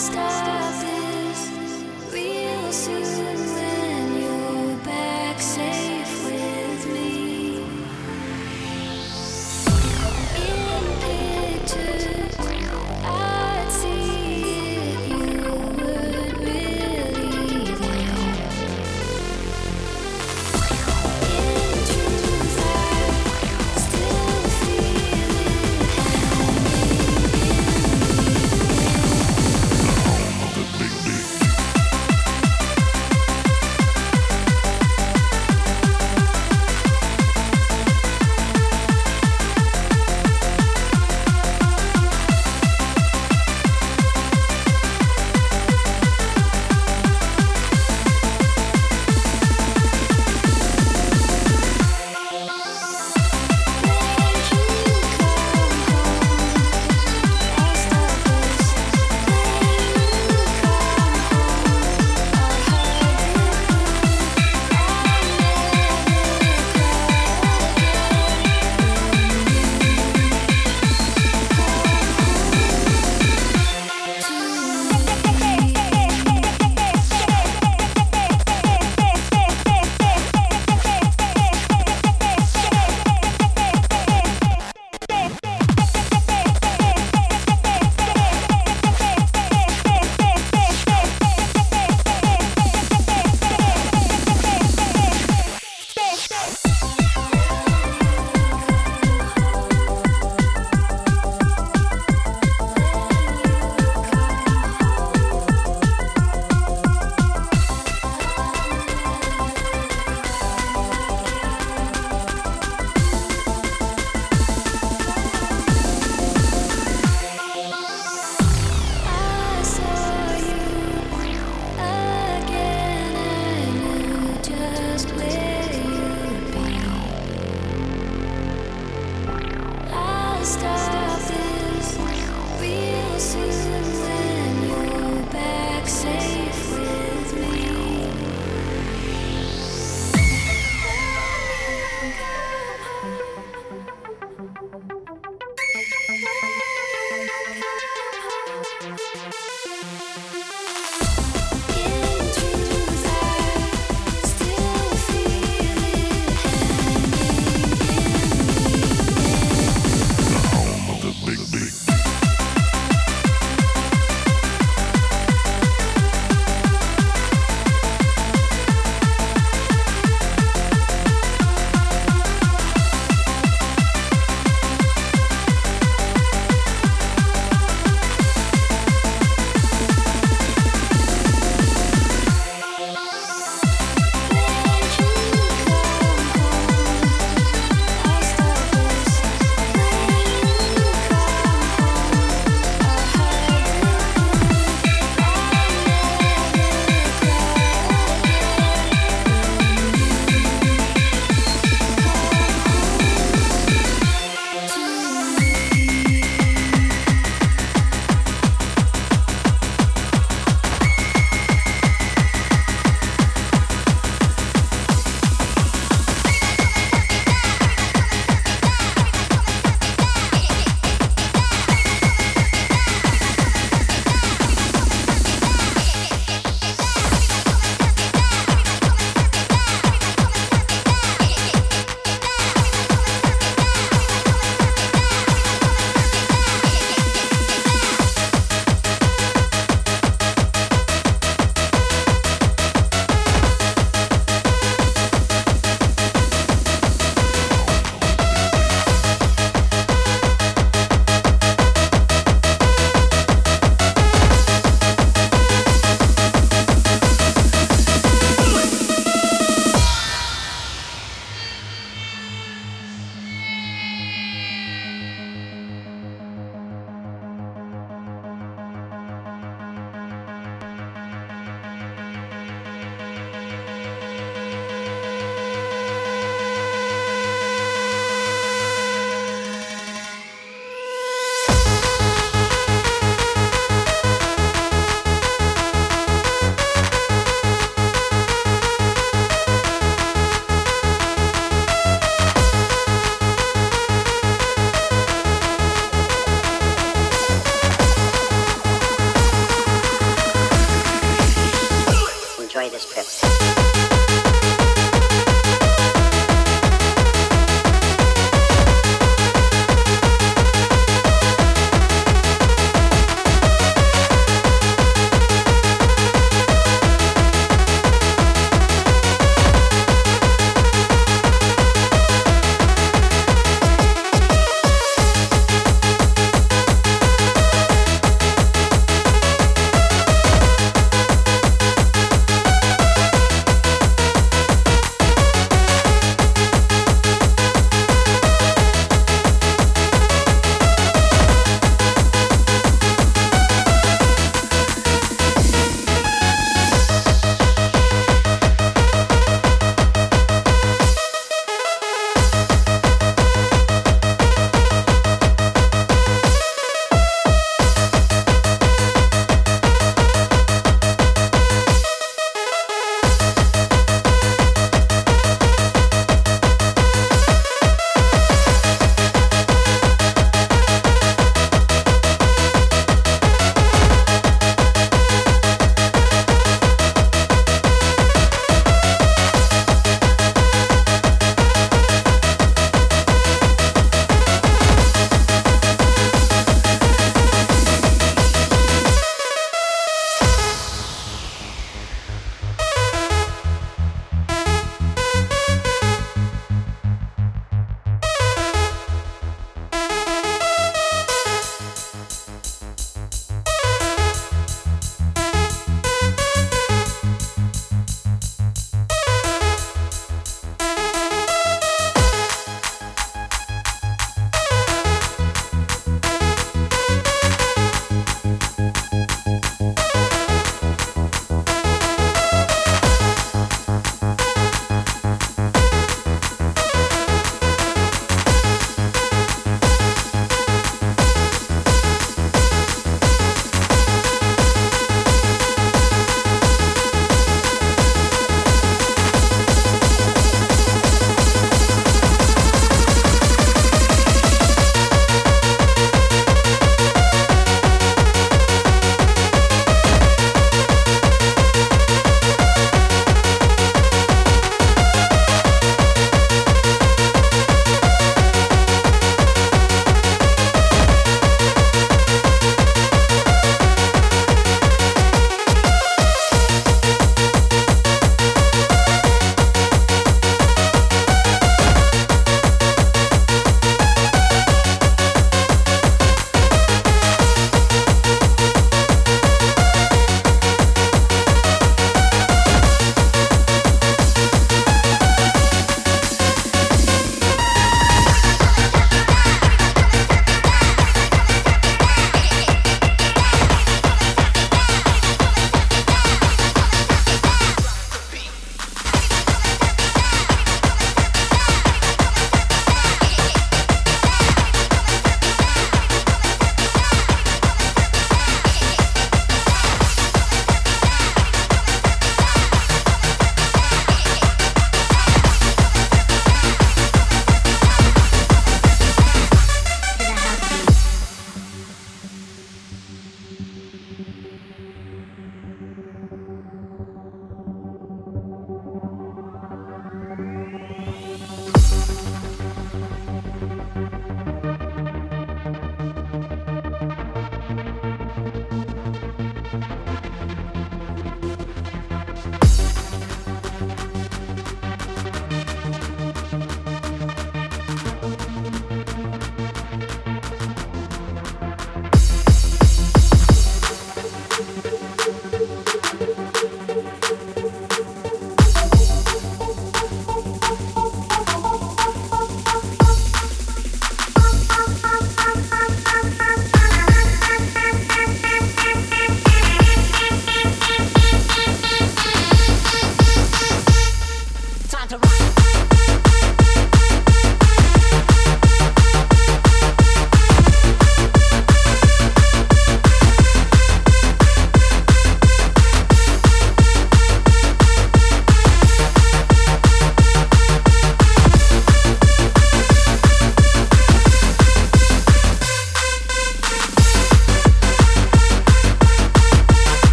stars.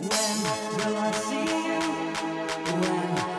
When will I see you? When?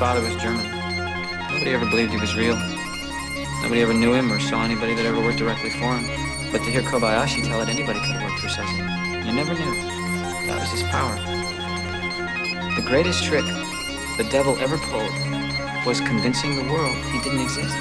Father was German. Nobody ever believed he was real. Nobody ever knew him or saw anybody that ever worked directly for him. But to hear Kobayashi tell it, anybody could have worked for Söze. You never knew. That was his power. The greatest trick the devil ever pulled was convincing the world he didn't exist.